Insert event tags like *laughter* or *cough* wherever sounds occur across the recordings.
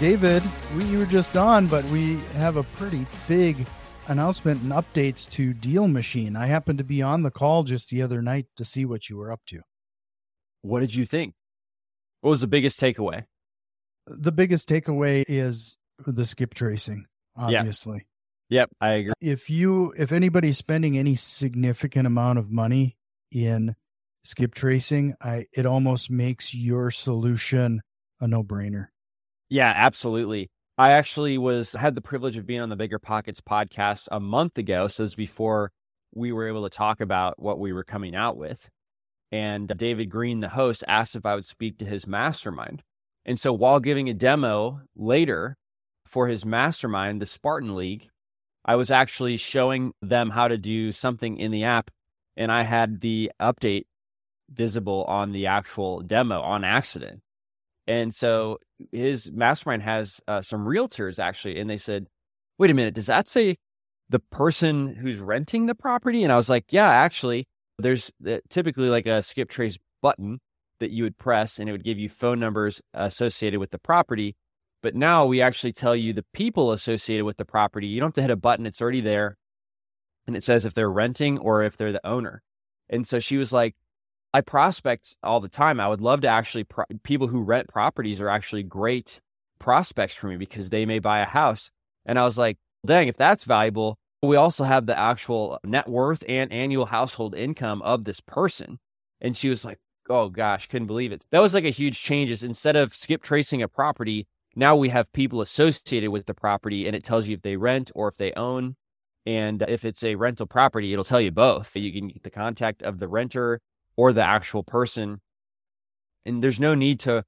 David, we you were just on, but we have a pretty big announcement and updates to Deal Machine. I happened to be on the call just the other night to see what you were up to. What did you think? What was the biggest takeaway? The biggest takeaway is the skip tracing, obviously. Yep, I agree. If you if anybody's spending any significant amount of money in skip tracing, I it almost makes your solution a no-brainer. Yeah, absolutely. I actually was had the privilege of being on the Bigger Pockets podcast a month ago. So this before we were able to talk about what we were coming out with. And David Greene, the host, asked if I would speak to his mastermind. And so while giving a demo later for his mastermind, the Spartan League, I was actually showing them how to do something in the app. And I had the update visible on the actual demo on accident. And so his mastermind has uh, some realtors actually, and they said, "Wait a minute, does that say the person who's renting the property?" And I was like, "Yeah, actually, there's typically like a skip trace button that you would press, and it would give you phone numbers associated with the property." But now we actually tell you the people associated with the property. You don't have to hit a button; it's already there, and it says if they're renting or if they're the owner. And so she was like, I prospect all the time. I would love to actually, pro- people who rent properties are actually great prospects for me because they may buy a house. And I was like, dang, if that's valuable, we also have the actual net worth and annual household income of this person. And she was like, oh gosh, couldn't believe it. That was like a huge change. Is instead of skip tracing a property, now we have people associated with the property and it tells you if they rent or if they own. And if it's a rental property, it'll tell you both. You can get the contact of the renter or the actual person. And there's no need to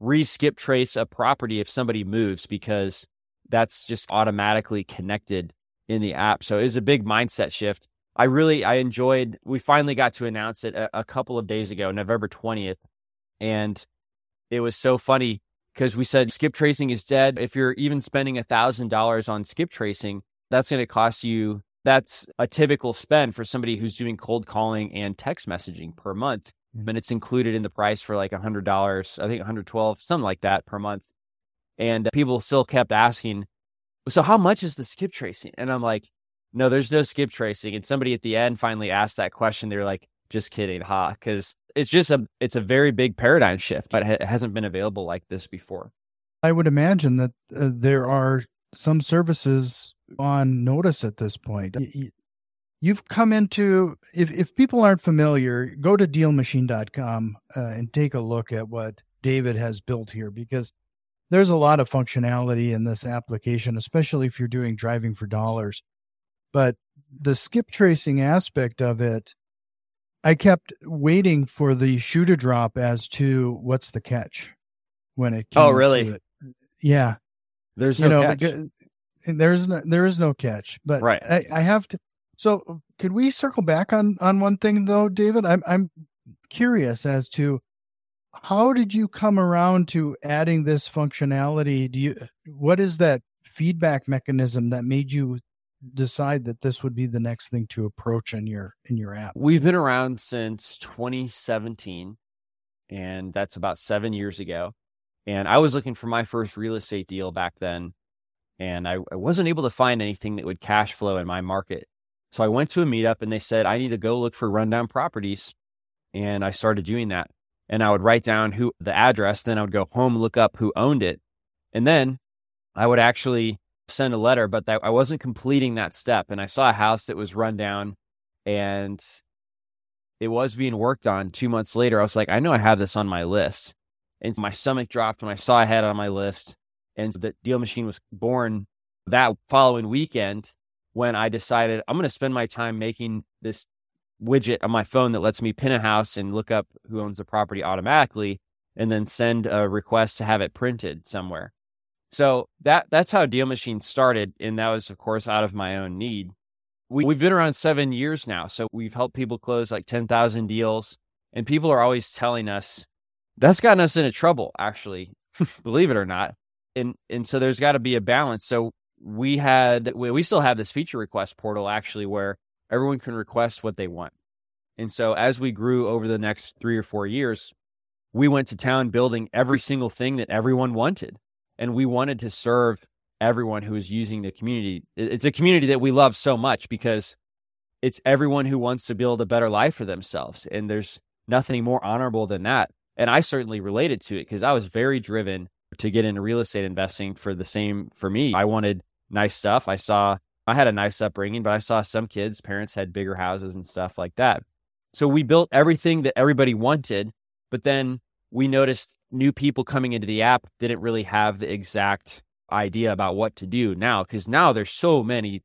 re skip trace a property if somebody moves because that's just automatically connected in the app. So it was a big mindset shift. I really I enjoyed we finally got to announce it a, a couple of days ago, November 20th. And it was so funny because we said skip tracing is dead. If you're even spending a thousand dollars on skip tracing, that's going to cost you that's a typical spend for somebody who's doing cold calling and text messaging per month. Mm-hmm. And it's included in the price for like a hundred dollars, I think 112, something like that per month. And people still kept asking, so how much is the skip tracing? And I'm like, no, there's no skip tracing. And somebody at the end finally asked that question. They're like, just kidding, ha, huh? because it's just a it's a very big paradigm shift, but it hasn't been available like this before. I would imagine that uh, there are some services on notice at this point. You've come into, if, if people aren't familiar, go to dealmachine.com uh, and take a look at what David has built here because there's a lot of functionality in this application, especially if you're doing driving for dollars. But the skip tracing aspect of it, I kept waiting for the shoe to drop as to what's the catch when it. oh, really? Yeah. There's no know, catch there's no there is no catch but right. I, I have to so could we circle back on on one thing though david? I'm i'm curious as to how did you come around to adding this functionality? Do you what is that feedback mechanism that made you decide that this would be the next thing to approach in your in your app? We've been around since 2017 and that's about seven years ago. And i was looking for my first real estate deal back then and I, I wasn't able to find anything that would cash flow in my market. So I went to a meetup and they said, I need to go look for rundown properties. And I started doing that. And I would write down who the address, then I would go home, look up who owned it. And then I would actually send a letter, but that, I wasn't completing that step. And I saw a house that was run down and it was being worked on two months later. I was like, I know I have this on my list. And my stomach dropped when I saw I had it on my list. And the deal machine was born that following weekend when I decided I'm going to spend my time making this widget on my phone that lets me pin a house and look up who owns the property automatically and then send a request to have it printed somewhere. So that that's how Deal Machine started, and that was of course out of my own need. We, we've been around seven years now, so we've helped people close like ten thousand deals, and people are always telling us that's gotten us into trouble. Actually, *laughs* believe it or not, and and so there's got to be a balance. So we had we, we still have this feature request portal actually where everyone can request what they want. And so as we grew over the next three or four years, we went to town building every single thing that everyone wanted. And we wanted to serve everyone who is using the community. It's a community that we love so much because it's everyone who wants to build a better life for themselves. And there's nothing more honorable than that. And I certainly related to it because I was very driven to get into real estate investing for the same for me. I wanted nice stuff. I saw I had a nice upbringing, but I saw some kids, parents had bigger houses and stuff like that. So we built everything that everybody wanted, but then we noticed new people coming into the app didn't really have the exact idea about what to do now because now there's so many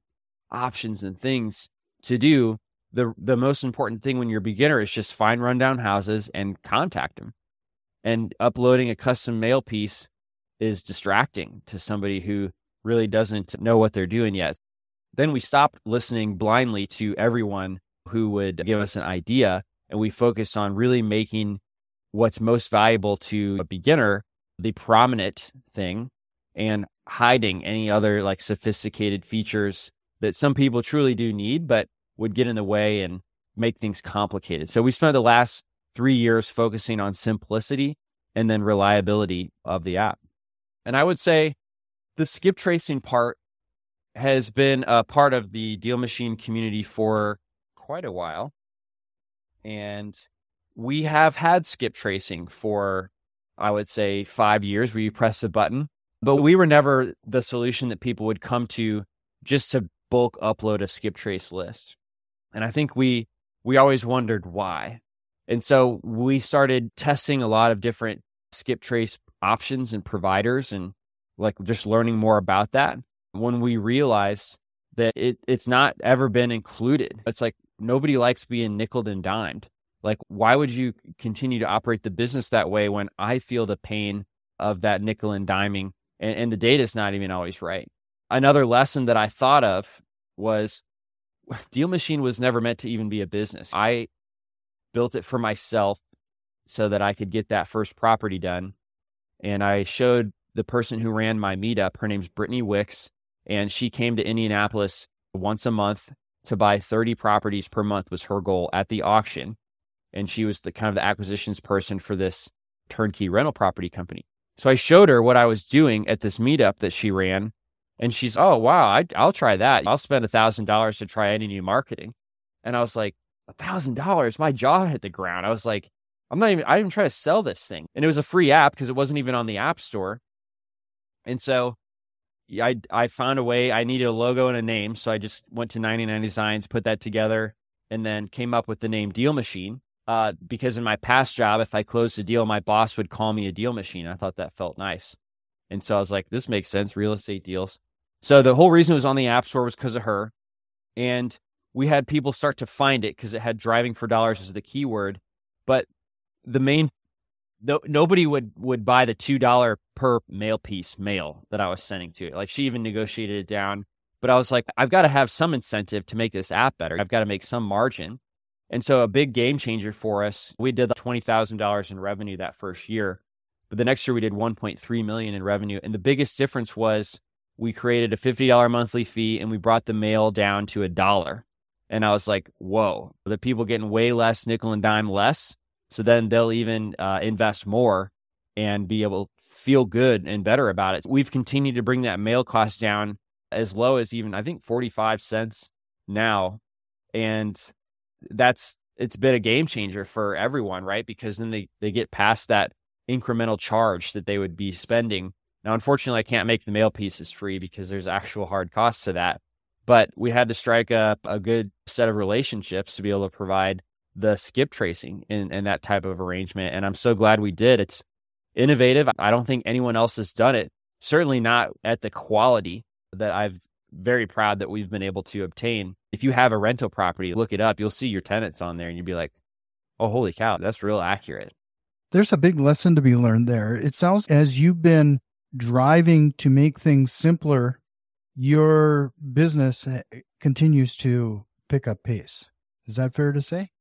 options and things to do. The the most important thing when you're a beginner is just find rundown houses and contact them. And uploading a custom mail piece is distracting to somebody who really doesn't know what they're doing yet. Then we stopped listening blindly to everyone who would give us an idea and we focus on really making what's most valuable to a beginner the prominent thing and hiding any other like sophisticated features that some people truly do need but would get in the way and make things complicated. So we spent the last 3 years focusing on simplicity and then reliability of the app. And I would say the skip tracing part has been a part of the deal machine community for quite a while. And we have had skip tracing for, I would say, five years where you press the button, but we were never the solution that people would come to just to bulk upload a skip trace list. And I think we, we always wondered why. And so we started testing a lot of different skip trace options and providers and like just learning more about that when we realized that it, it's not ever been included. It's like nobody likes being nickel and dimed. Like, why would you continue to operate the business that way when I feel the pain of that nickel and diming and, and the data is not even always right? Another lesson that I thought of was *sighs* Deal Machine was never meant to even be a business. I built it for myself so that I could get that first property done. And I showed the person who ran my meetup, her name's Brittany Wicks, and she came to Indianapolis once a month to buy 30 properties per month was her goal at the auction. And she was the kind of the acquisitions person for this turnkey rental property company. So I showed her what I was doing at this meetup that she ran. And she's, oh, wow, I, will try that. I'll spend a $1,000 to try any new marketing. And I was like, a $1,000? My jaw hit the ground. I was like, I'm not even, I didn't try to sell this thing. And it was a free app because it wasn't even on the app store. And so I I found a way. I needed a logo and a name, so I just went to 99 Designs, put that together, and then came up with the name Deal Machine. Uh, because in my past job, if I closed a deal, my boss would call me a deal machine. I thought that felt nice, and so I was like, "This makes sense." Real estate deals. So the whole reason it was on the App Store was because of her, and we had people start to find it because it had "driving for dollars" as the keyword. But the main no, nobody would would buy the two dollar per mail piece mail that I was sending to it. Like she even negotiated it down. But I was like, I've got to have some incentive to make this app better. I've got to make some margin. And so a big game changer for us, we did twenty thousand dollars in revenue that first year. But the next year we did 1.3 million in revenue. And the biggest difference was we created a $50 monthly fee and we brought the mail down to a dollar. And I was like, whoa, the people getting way less nickel and dime less so then they'll even uh, invest more and be able to feel good and better about it. We've continued to bring that mail cost down as low as even, I think, 45 cents now. And that's, it's been a game changer for everyone, right? Because then they, they get past that incremental charge that they would be spending. Now, unfortunately, I can't make the mail pieces free because there's actual hard costs to that. But we had to strike up a good set of relationships to be able to provide the skip tracing in, in that type of arrangement. And I'm so glad we did. It's innovative. I don't think anyone else has done it, certainly not at the quality that I've very proud that we've been able to obtain. If you have a rental property, look it up. You'll see your tenants on there and you'll be like, oh, holy cow, that's real accurate. There's a big lesson to be learned there. It sounds as you've been driving to make things simpler, your business eh, continues to pick up pace. Is that fair to say?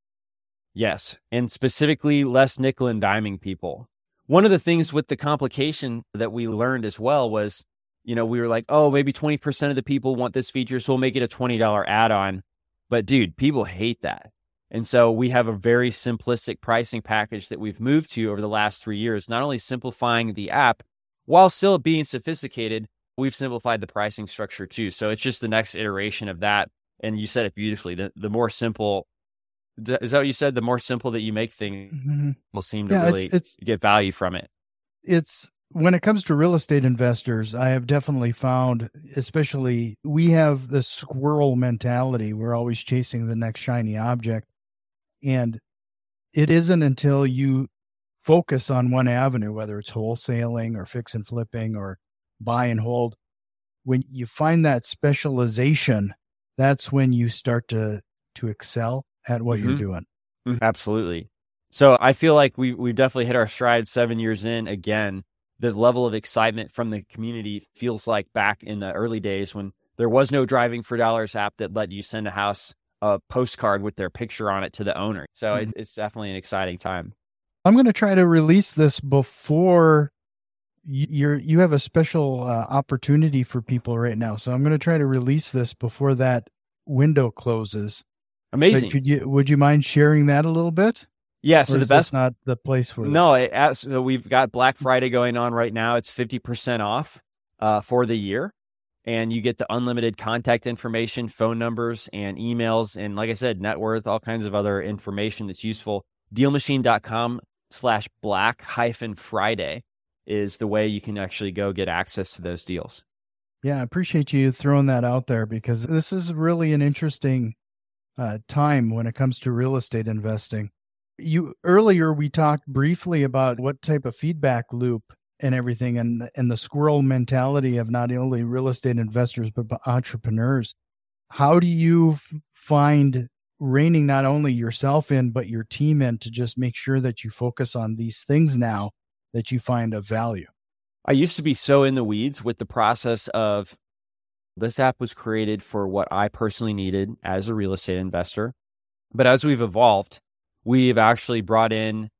Yes. And specifically, less nickel and diming people. One of the things with the complication that we learned as well was, you know, we were like, oh, maybe 20% of the people want this feature, so we'll make it a $20 add on. But dude, people hate that. And so we have a very simplistic pricing package that we've moved to over the last three years, not only simplifying the app while still being sophisticated, we've simplified the pricing structure too. So it's just the next iteration of that. And you said it beautifully. The, the more simple, is that what you said? The more simple that you make things mm-hmm. will seem to yeah, really it's, it's, get value from it. It's when it comes to real estate investors, I have definitely found, especially we have the squirrel mentality. We're always chasing the next shiny object. And it isn't until you focus on one avenue, whether it's wholesaling or fix and flipping or buy and hold, when you find that specialization, that's when you start to to excel at what mm-hmm. you're doing. Mm-hmm. Absolutely. So I feel like we we've definitely hit our stride seven years in again. The level of excitement from the community feels like back in the early days when there was no driving for dollars app that let you send a house a postcard with their picture on it to the owner. So mm-hmm. it, it's definitely an exciting time. I'm going to try to release this before you're you have a special uh, opportunity for people right now. So I'm going to try to release this before that window closes. Amazing. But could you would you mind sharing that a little bit? Yeah, so the best not the place for No, it, so we've got Black Friday going on right now. It's 50% off uh, for the year and you get the unlimited contact information, phone numbers, and emails. And like I said, net worth, all kinds of other information that's useful. Dealmachine.com slash black hyphen Friday is the way you can actually go get access to those deals. Yeah, I appreciate you throwing that out there because this is really an interesting uh, time when it comes to real estate investing. You earlier we talked briefly about what type of feedback loop and everything and and the squirrel mentality of not only real estate investors but entrepreneurs how do you f- find reining not only yourself in but your team in to just make sure that you focus on these things now that you find of value i used to be so in the weeds with the process of this app was created for what i personally needed as a real estate investor but as we've evolved we've actually brought in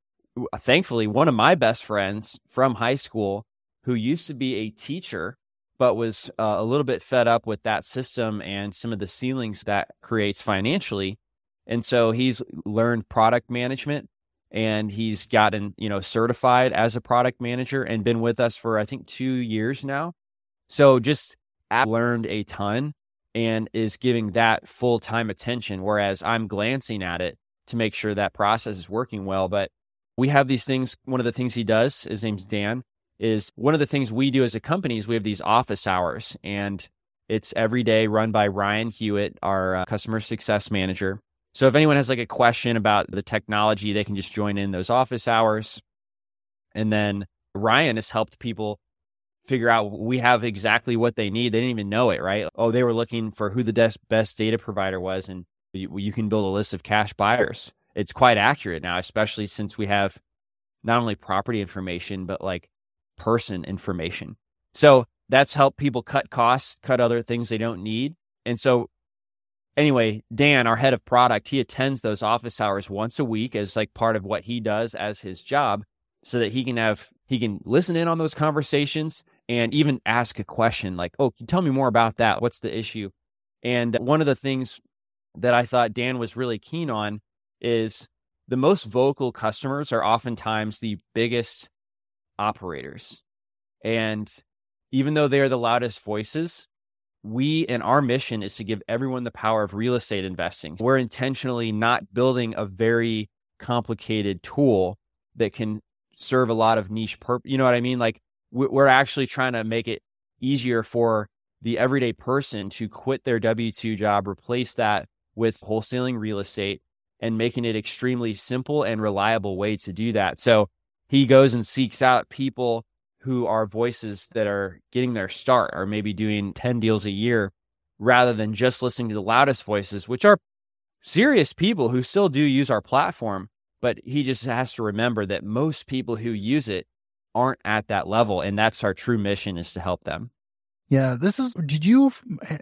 thankfully, one of my best friends from high school who used to be a teacher, but was uh, a little bit fed up with that system and some of the ceilings that creates financially. And so he's learned product management and he's gotten, you know, certified as a product manager and been with us for, I think, two years now. So just learned a ton and is giving that full time attention. Whereas I'm glancing at it to make sure that process is working well. But we have these things. One of the things he does, his name's Dan, is one of the things we do as a company is we have these office hours and it's every day run by Ryan Hewitt, our uh, customer success manager. So if anyone has like a question about the technology, they can just join in those office hours. And then Ryan has helped people figure out we have exactly what they need. They didn't even know it, right? Oh, they were looking for who the best, best data provider was, and you, you can build a list of cash buyers it's quite accurate now, especially since we have not only property information, but like person information. So that's helped people cut costs, cut other things they don't need. And so, anyway, Dan, our head of product, he attends those office hours once a week as like part of what he does as his job so that he can have, he can listen in on those conversations and even ask a question like, oh, tell me more about that? What's the issue? And one of the things that I thought Dan was really keen on is the most vocal customers are oftentimes the biggest operators. And even though they're the loudest voices, we and our mission is to give everyone the power of real estate investing. We're intentionally not building a very complicated tool that can serve a lot of niche purpose. You know what I mean? Like we're actually trying to make it easier for the everyday person to quit their W 2 job, replace that with wholesaling real estate, and making it extremely simple and reliable way to do that. So he goes and seeks out people who are voices that are getting their start or maybe doing 10 deals a year rather than just listening to the loudest voices, which are serious people who still do use our platform. But he just has to remember that most people who use it aren't at that level. And that's our true mission is to help them. Yeah, this is. Did you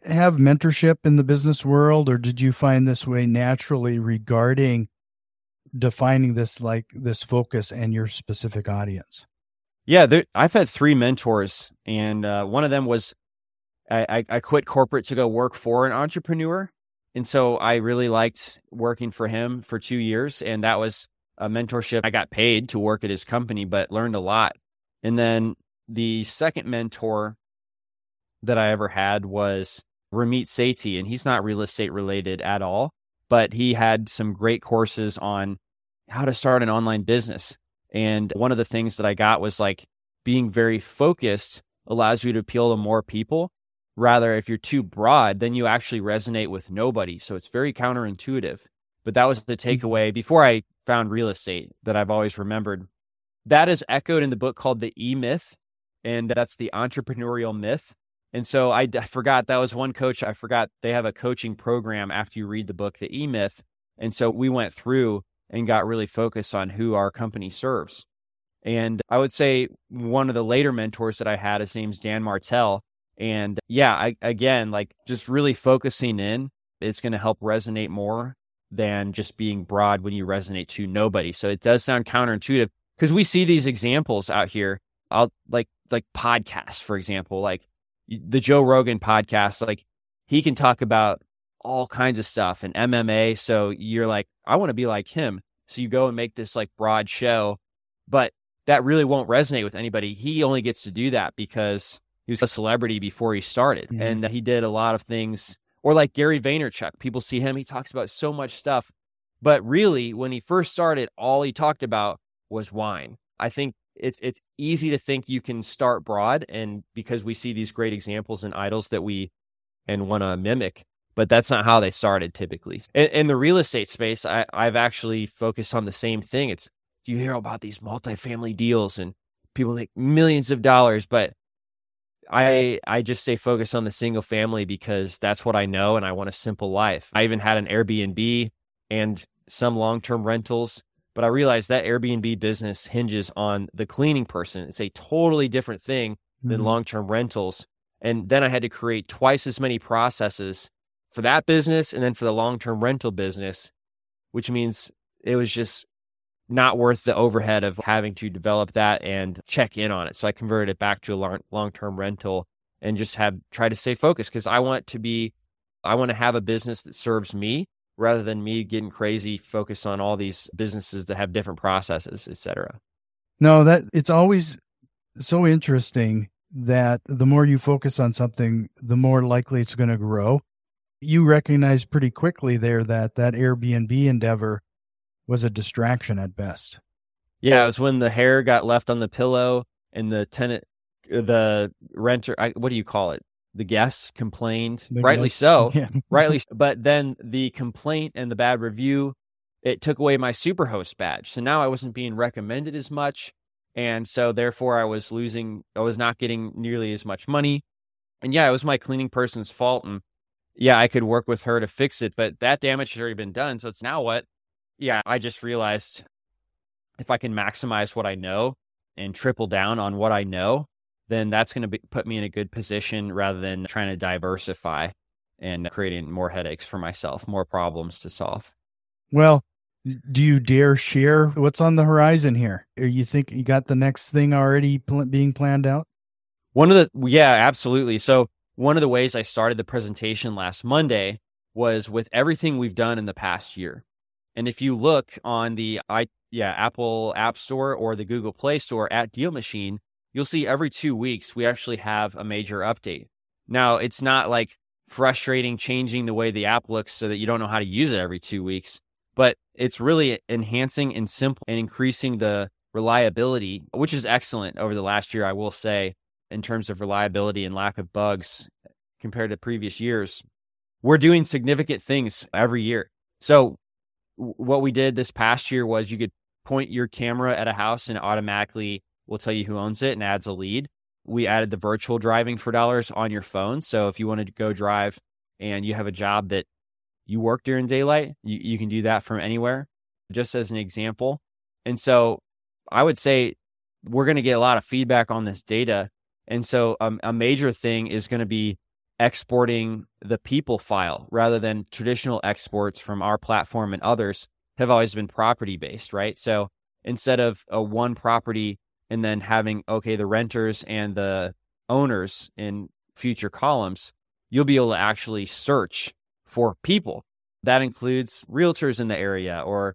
have mentorship in the business world, or did you find this way naturally regarding defining this like this focus and your specific audience? Yeah, there, I've had three mentors, and uh, one of them was I, I quit corporate to go work for an entrepreneur, and so I really liked working for him for two years, and that was a mentorship. I got paid to work at his company, but learned a lot. And then the second mentor that I ever had was Ramit Sethi, and he's not real estate related at all, but he had some great courses on how to start an online business. And one of the things that I got was like being very focused allows you to appeal to more people. Rather, if you're too broad, then you actually resonate with nobody. So it's very counterintuitive. But that was the mm-hmm. takeaway before I found real estate that I've always remembered. That is echoed in the book called The E Myth, and that's the entrepreneurial myth. And so I, I, forgot that was one coach. I forgot they have a coaching program after you read the book, The E Myth. And so we went through and got really focused on who our company serves. And I would say one of the later mentors that I had, his name's Dan Martell. And yeah, I, again, like just really focusing in, is going to help resonate more than just being broad when you resonate to nobody. So it does sound counterintuitive because we see these examples out here. I'll like like podcasts, for example, like the Joe Rogan podcast, like he can talk about all kinds of stuff and MMA. So you're like, I want to be like him. So you go and make this like broad show, but that really won't resonate with anybody. He only gets to do that because he was a celebrity before he started mm-hmm. and he did a lot of things. Or like Gary Vaynerchuk, people see him, he talks about so much stuff. But really, when he first started, all he talked about was wine. I think it's it's easy to think you can start broad and because we see these great examples and idols that we and want to mimic but that's not how they started typically. In, in the real estate space I, i've actually focused on the same thing. It's you hear about these multifamily deals and people make millions of dollars but i i just stay focused on the single family because that's what i know and i want a simple life. I even had an airbnb and some long-term rentals but I realized that Airbnb business hinges on the cleaning person. It's a totally different thing than mm-hmm. long term rentals. And then I had to create twice as many processes for that business and then for the long term rental business, which means it was just not worth the overhead of having to develop that and check in on it. So I converted it back to a long term rental and just have try to stay focused because I want to be, I want to have a business that serves me rather than me getting crazy focus on all these businesses that have different processes etc no that it's always so interesting that the more you focus on something the more likely it's going to grow. You recognize pretty quickly there that that airbnb endeavor was a distraction at best. Yeah it was when the hair got left on the pillow and the tenant uh, the renter I, what do you call it the guests complained, the rightly guests, so, yeah. *laughs* rightly. But then the complaint and the bad review, it took away my superhost badge. So now I wasn't being recommended as much, and so therefore I was losing. I was not getting nearly as much money, and yeah, it was my cleaning person's fault. And yeah, I could work with her to fix it, but that damage had already been done. So it's now what? Yeah, I just realized if I can maximize what I know and triple down on what I know, then that's going to put me in a good position rather than trying to diversify and creating more headaches for myself, more problems to solve. Well, do you dare share what's on the horizon here? Or you think you got the next thing already pl- being planned out? One of the, yeah, absolutely. So, one of the ways I started the presentation last Monday was with everything we've done in the past year. And if you look on the I yeah, Apple App Store or the Google Play Store at Deal Machine, you'll see every two weeks we actually have a major update. Now, it's not like frustrating changing the way the app looks so that you don't know how to use it every two weeks, but it's really enhancing and simple and increasing the reliability, which is excellent over the last year, I will say, in terms of reliability and lack of bugs compared to previous years. We're doing significant things every year. So, what we did this past year was you could point your camera at a house and automatically will tell you who owns it and adds a lead. We added the virtual driving for dollars on your phone. So if you wanted to go drive and you have a job that you work during daylight, you, you can do that from anywhere, just as an example. And so I would say we're going to get a lot of feedback on this data. And so um, a major thing is going to be exporting the people file rather than traditional exports from our platform and others have always been property based, right? So instead of a one property and then having, okay, the renters and the owners in future columns, you'll be able to actually search for people. That includes realtors in the area or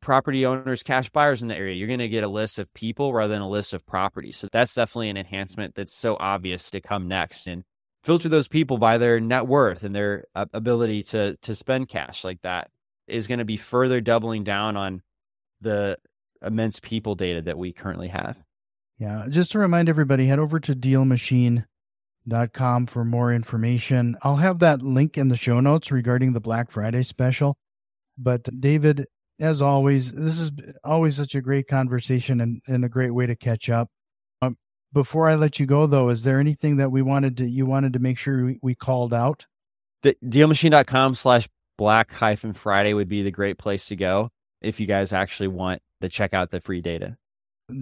property owners, cash buyers in the area. You're going to get a list of people rather than a list of properties. So that's definitely an enhancement that's so obvious to come next and filter those people by their net worth and their ability to to spend cash like that is going to be further doubling down on the immense people data that we currently have. Yeah, just to remind everybody, head over to dealmachine.com for more information. I'll have that link in the show notes regarding the Black Friday special. But David, as always, this is always such a great conversation and, and a great way to catch up. Um, before I let you go, though, is there anything that we wanted to you wanted to make sure we, we called out? The dealmachine.com slash black hyphen Friday would be the great place to go if you guys actually want to check out the free data.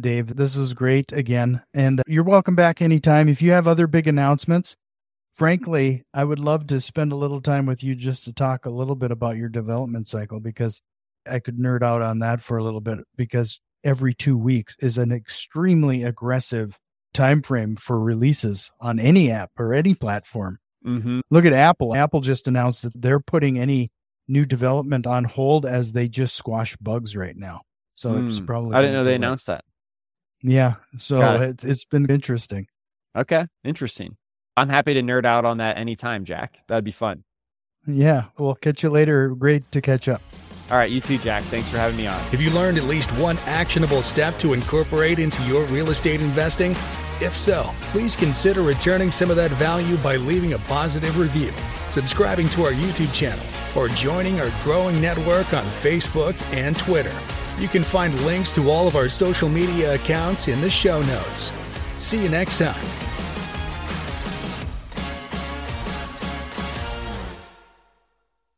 Dave, this was great again. And you're welcome back anytime. If you have other big announcements, frankly, I would love to spend a little time with you just to talk a little bit about your development cycle because I could nerd out on that for a little bit because every two weeks is an extremely aggressive time frame for releases on any app or any platform. Mm-hmm. Look at Apple. Apple just announced that they're putting any new development on hold as they just squash bugs right now. So mm. it's probably I didn't know they announced that. Yeah, so it. it's it's been interesting. Okay, interesting. I'm happy to nerd out on that anytime, Jack. That'd be fun. Yeah, we'll catch you later. Great to catch up. All right, you too, Jack. Thanks for having me on. Have you learned at least one actionable step to incorporate into your real estate investing? If so, please consider returning some of that value by leaving a positive review, subscribing to our YouTube channel, or joining our growing network on Facebook and Twitter. You can find links to all of our social media accounts in the show notes. See you next time.